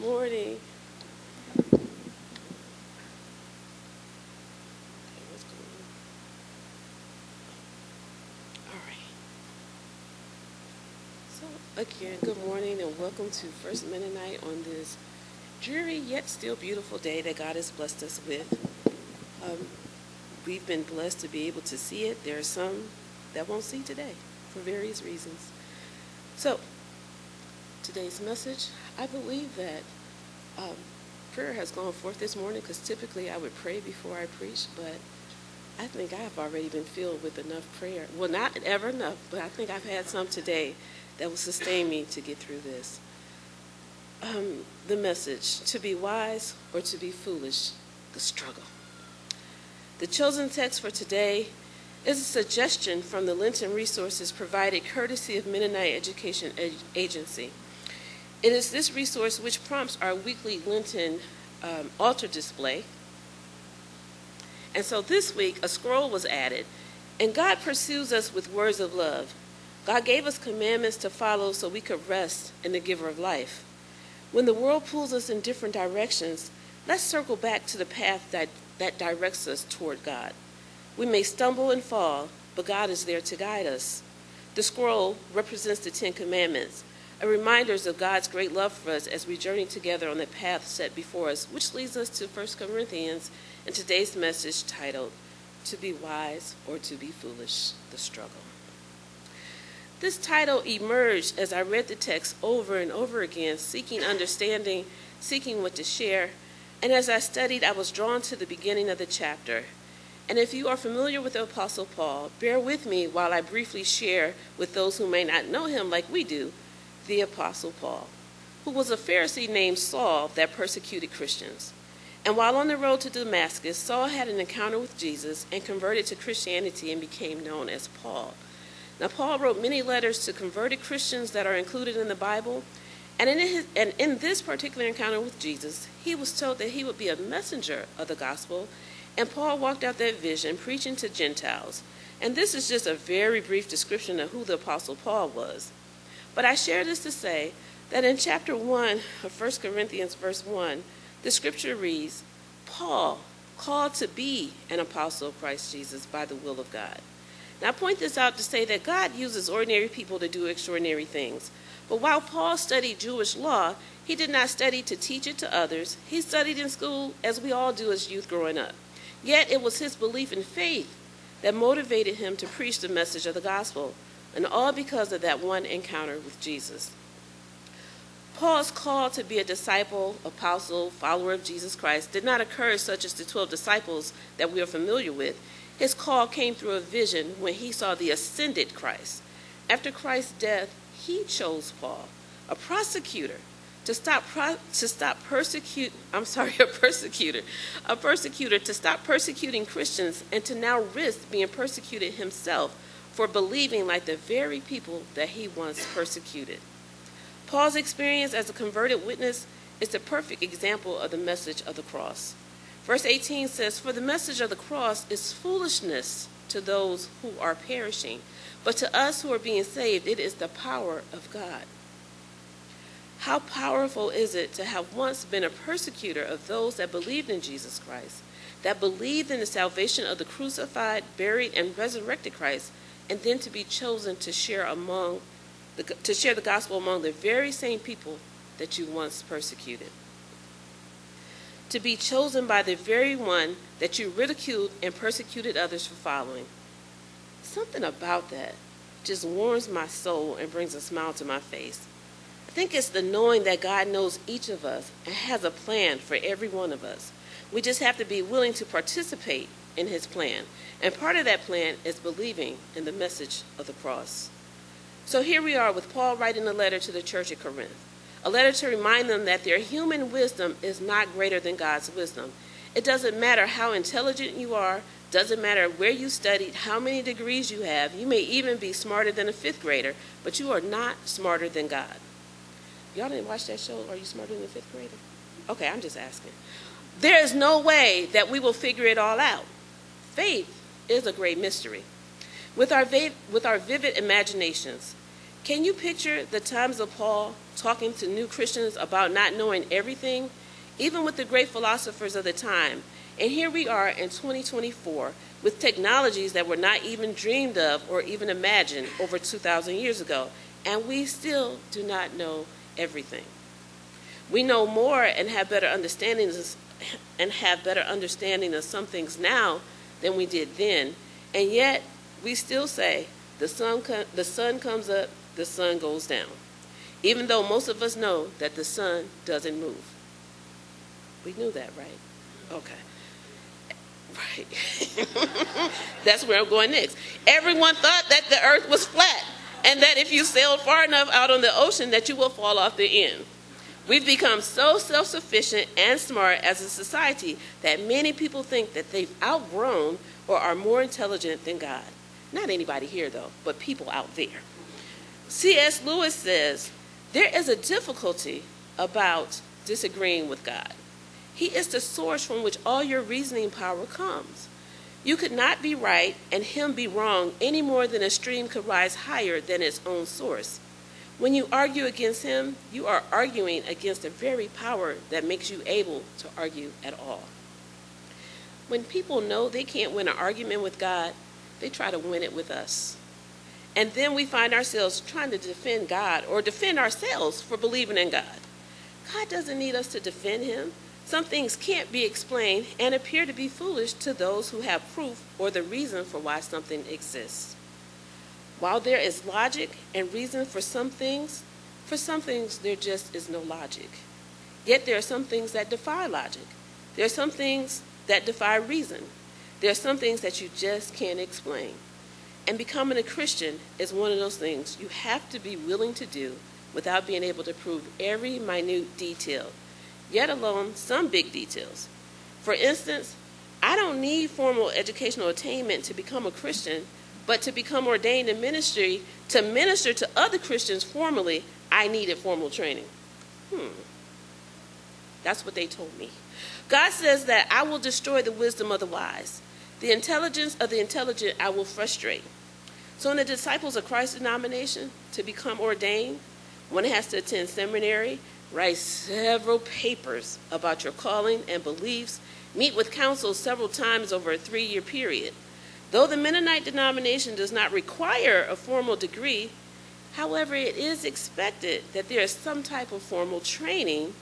morning. All right. So, again, good morning and welcome to First Mennonite on this dreary yet still beautiful day that God has blessed us with. Um, we've been blessed to be able to see it. There are some that won't see today for various reasons. So, today's message, I believe that um, prayer has gone forth this morning because typically I would pray before I preach, but I think I have already been filled with enough prayer. Well, not ever enough, but I think I've had some today that will sustain me to get through this. Um, the message to be wise or to be foolish, the struggle. The chosen text for today is a suggestion from the Lenten resources provided courtesy of Mennonite Education Agency. It is this resource which prompts our weekly Lenten um, altar display. And so this week, a scroll was added, and God pursues us with words of love. God gave us commandments to follow so we could rest in the giver of life. When the world pulls us in different directions, let's circle back to the path that, that directs us toward God. We may stumble and fall, but God is there to guide us. The scroll represents the Ten Commandments, a reminder of God's great love for us as we journey together on the path set before us, which leads us to 1 Corinthians and today's message titled, To Be Wise or To Be Foolish, the Struggle. This title emerged as I read the text over and over again, seeking understanding, seeking what to share, and as I studied, I was drawn to the beginning of the chapter. And if you are familiar with the Apostle Paul, bear with me while I briefly share with those who may not know him like we do the Apostle Paul, who was a Pharisee named Saul that persecuted Christians. And while on the road to Damascus, Saul had an encounter with Jesus and converted to Christianity and became known as Paul. Now, Paul wrote many letters to converted Christians that are included in the Bible. And in, his, and in this particular encounter with Jesus, he was told that he would be a messenger of the gospel. And Paul walked out that vision, preaching to Gentiles. And this is just a very brief description of who the Apostle Paul was. But I share this to say that in chapter 1 of 1 Corinthians, verse 1, the scripture reads, Paul, called to be an apostle of Christ Jesus by the will of God. Now, I point this out to say that God uses ordinary people to do extraordinary things. But while Paul studied Jewish law, he did not study to teach it to others. He studied in school, as we all do as youth growing up. Yet it was his belief in faith that motivated him to preach the message of the gospel and all because of that one encounter with Jesus. Paul's call to be a disciple, apostle, follower of Jesus Christ did not occur such as the 12 disciples that we are familiar with. His call came through a vision when he saw the ascended Christ. After Christ's death, he chose Paul, a prosecutor, to stop pro- to stop persecute I'm sorry, a persecutor, a persecutor to stop persecuting Christians and to now risk being persecuted himself for believing like the very people that he once persecuted. Paul's experience as a converted witness is the perfect example of the message of the cross. Verse 18 says, For the message of the cross is foolishness to those who are perishing, but to us who are being saved, it is the power of God. How powerful is it to have once been a persecutor of those that believed in Jesus Christ, that believed in the salvation of the crucified, buried, and resurrected Christ, and then to be chosen to share among the, to share the gospel among the very same people that you once persecuted. To be chosen by the very one that you ridiculed and persecuted others for following. Something about that just warms my soul and brings a smile to my face. I think it's the knowing that God knows each of us and has a plan for every one of us. We just have to be willing to participate in his plan. And part of that plan is believing in the message of the cross. So here we are with Paul writing a letter to the church at Corinth, a letter to remind them that their human wisdom is not greater than God's wisdom. It doesn't matter how intelligent you are, doesn't matter where you studied, how many degrees you have. You may even be smarter than a fifth grader, but you are not smarter than God. Y'all didn't watch that show? Are you smarter than a fifth grader? Okay, I'm just asking. There is no way that we will figure it all out. Faith is a great mystery. With our, with our vivid imaginations, Can you picture the times of Paul talking to new Christians about not knowing everything, even with the great philosophers of the time? And here we are in 2024 with technologies that were not even dreamed of or even imagined over 2,000 years ago, and we still do not know everything. We know more and have better understandings and have better understanding of some things now than we did then, and yet we still say the sun, the sun comes up, the sun goes down, even though most of us know that the sun doesn't move. We knew that, right? Okay. Right. That's where I'm going next. Everyone thought that the earth was flat and that if you sailed far enough out on the ocean that you will fall off the end. We've become so self sufficient and smart as a society that many people think that they've outgrown or are more intelligent than God. Not anybody here, though, but people out there. C.S. Lewis says there is a difficulty about disagreeing with God. He is the source from which all your reasoning power comes. You could not be right and him be wrong any more than a stream could rise higher than its own source. When you argue against him, you are arguing against the very power that makes you able to argue at all. When people know they can't win an argument with God, they try to win it with us. And then we find ourselves trying to defend God or defend ourselves for believing in God. God doesn't need us to defend him. Some things can't be explained and appear to be foolish to those who have proof or the reason for why something exists. While there is logic and reason for some things, for some things there just is no logic. Yet there are some things that defy logic. There are some things that defy reason. There are some things that you just can't explain. And becoming a Christian is one of those things you have to be willing to do without being able to prove every minute detail, yet alone some big details. For instance, I don't need formal educational attainment to become a Christian, but to become ordained in ministry, to minister to other Christians formally, I needed formal training. Hmm. That's what they told me. God says that I will destroy the wisdom of the wise. The intelligence of the intelligent I will frustrate. So, in the Disciples of Christ denomination, to become ordained, one has to attend seminary, write several papers about your calling and beliefs, meet with council several times over a three year period. Though the Mennonite denomination does not require a formal degree, however, it is expected that there is some type of formal training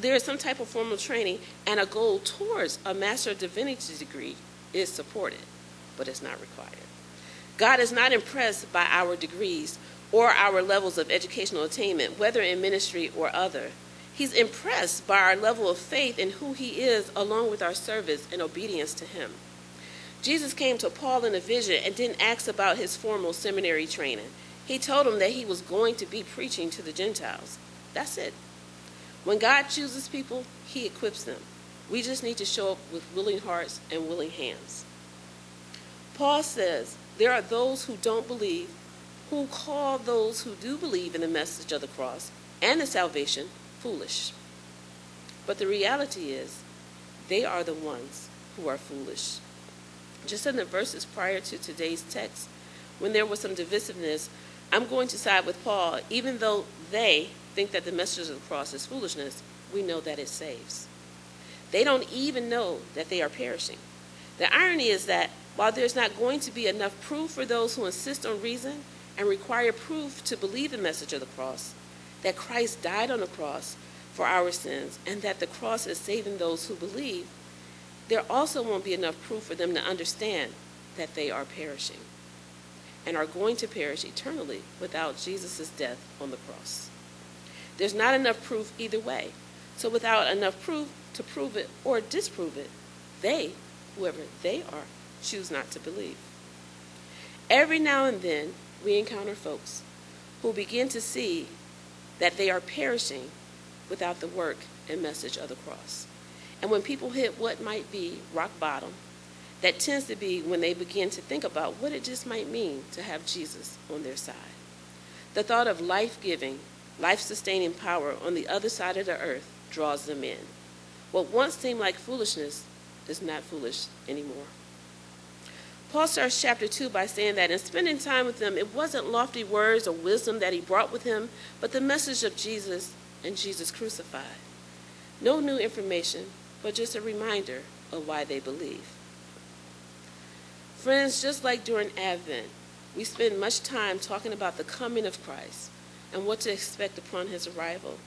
there is some type of formal training and a goal towards a Master of Divinity degree is supported, but it's not required. God is not impressed by our degrees or our levels of educational attainment, whether in ministry or other. He's impressed by our level of faith in who He is, along with our service and obedience to Him. Jesus came to Paul in a vision and didn't ask about his formal seminary training. He told him that he was going to be preaching to the Gentiles. That's it. When God chooses people, He equips them. We just need to show up with willing hearts and willing hands. Paul says there are those who don't believe who call those who do believe in the message of the cross and the salvation foolish. But the reality is, they are the ones who are foolish. Just in the verses prior to today's text, when there was some divisiveness, I'm going to side with Paul, even though they, think that the message of the cross is foolishness, we know that it saves. They don't even know that they are perishing. The irony is that while there's not going to be enough proof for those who insist on reason and require proof to believe the message of the cross, that Christ died on the cross for our sins and that the cross is saving those who believe, there also won't be enough proof for them to understand that they are perishing and are going to perish eternally without Jesus' death on the cross. There's not enough proof either way. So without enough proof to prove it or disprove it, they, whoever they are, choose not to believe. Every now and then, we encounter folks who begin to see that they are perishing without the work and message of the cross. And when people hit what might be rock bottom, that tends to be when they begin to think about what it just might mean to have Jesus on their side. The thought of life giving, life sustaining power on the other side of the earth draws them in. What once seemed like foolishness is not foolish anymore. Paul starts chapter 2 by saying that in spending time with them, it wasn't lofty words or wisdom that he brought with him, but the message of Jesus and Jesus crucified. No new information, but just a reminder of why they believe. Friends, just like during Advent, we spend much time talking about the coming of Christ and what to expect upon his arrival.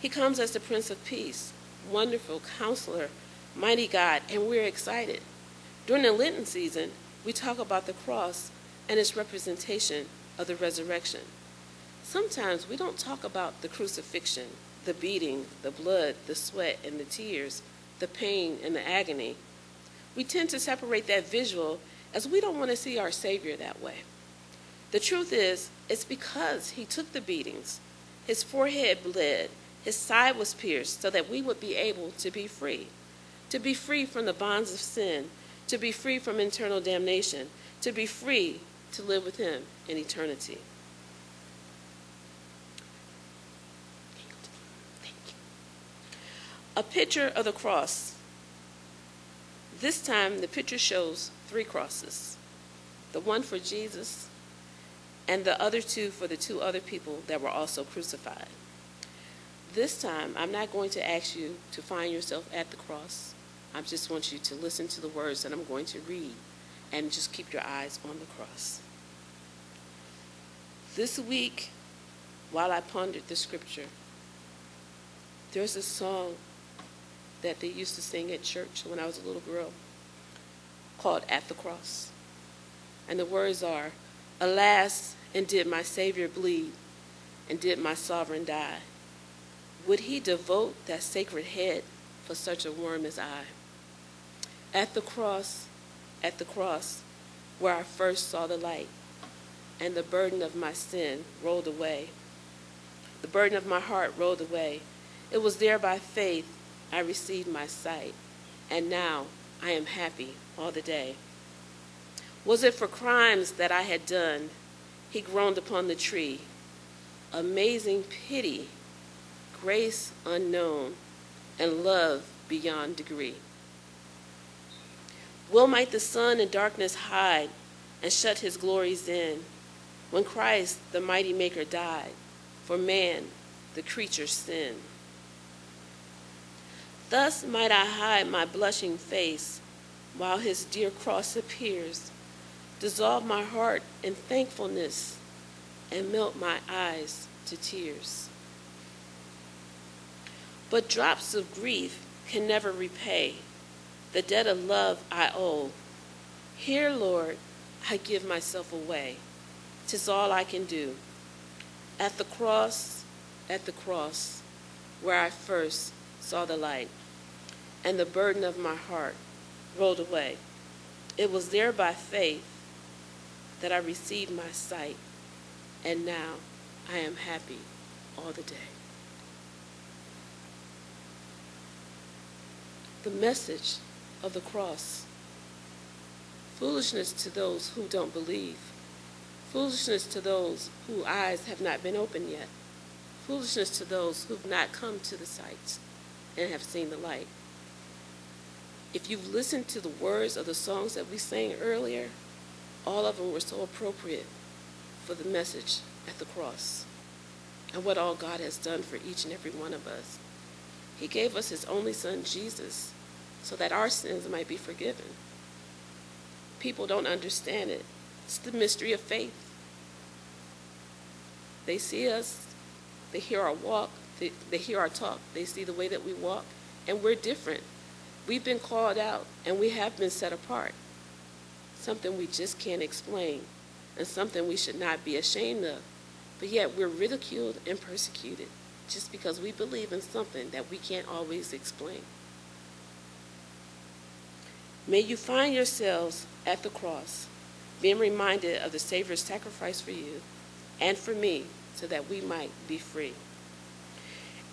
He comes as the Prince of Peace, wonderful counselor, mighty God, and we're excited. During the Lenten season, we talk about the cross and its representation of the resurrection. Sometimes we don't talk about the crucifixion, the beating, the blood, the sweat, and the tears, the pain, and the agony. We tend to separate that visual as we don't want to see our Savior that way. The truth is, it's because he took the beatings, his forehead bled, his side was pierced, so that we would be able to be free, to be free from the bonds of sin, to be free from internal damnation, to be free to live with Him in eternity. A picture of the cross. This time, the picture shows three crosses the one for Jesus, and the other two for the two other people that were also crucified. This time, I'm not going to ask you to find yourself at the cross. I just want you to listen to the words that I'm going to read and just keep your eyes on the cross. This week, while I pondered the scripture, there's a song that they used to sing at church when I was a little girl called At the Cross. And the words are, Alas, and did my Savior bleed, and did my sovereign die? Would he devote that sacred head for such a worm as I? At the cross, at the cross, where I first saw the light, and the burden of my sin rolled away. The burden of my heart rolled away. It was there by faith I received my sight, and now I am happy all the day. Was it for crimes that I had done? He groaned upon the tree. Amazing pity, grace unknown, and love beyond degree. Well might the sun in darkness hide and shut his glories in when Christ, the mighty Maker, died for man, the creature's sin. Thus might I hide my blushing face while his dear cross appears, dissolve my heart in thankfulness, and melt my eyes to tears. But drops of grief can never repay the debt of love I owe. Here, Lord, I give myself away. Tis all I can do. At the cross, at the cross, where I first saw the light, and the burden of my heart rolled away. It was there by faith that I received my sight, and now I am happy all the day. The message of the cross. Foolishness to those who don't believe. Foolishness to those whose eyes have not been opened yet. Foolishness to those who've not come to the sight and have seen the light. If you've listened to the words of the songs that we sang earlier, all of them were so appropriate for the message at the cross and what all God has done for each and every one of us. He gave us his only son, Jesus, so that our sins might be forgiven. People don't understand it. It's the mystery of faith. They see us, they hear our walk, they, they hear our talk, they see the way that we walk, and we're different. We've been called out and we have been set apart. Something we just can't explain, and something we should not be ashamed of. But yet we're ridiculed and persecuted just because we believe in something that we can't always explain. May you find yourselves at the cross, being reminded of the Savior's sacrifice for you and for me, so that we might be free.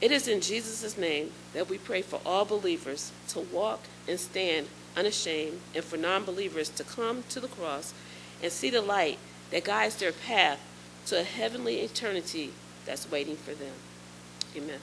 It is in Jesus' name that we pray for all believers to walk and stand unashamed, and for non believers to come to the cross and see the light that guides their path to a heavenly eternity that's waiting for them. Amen.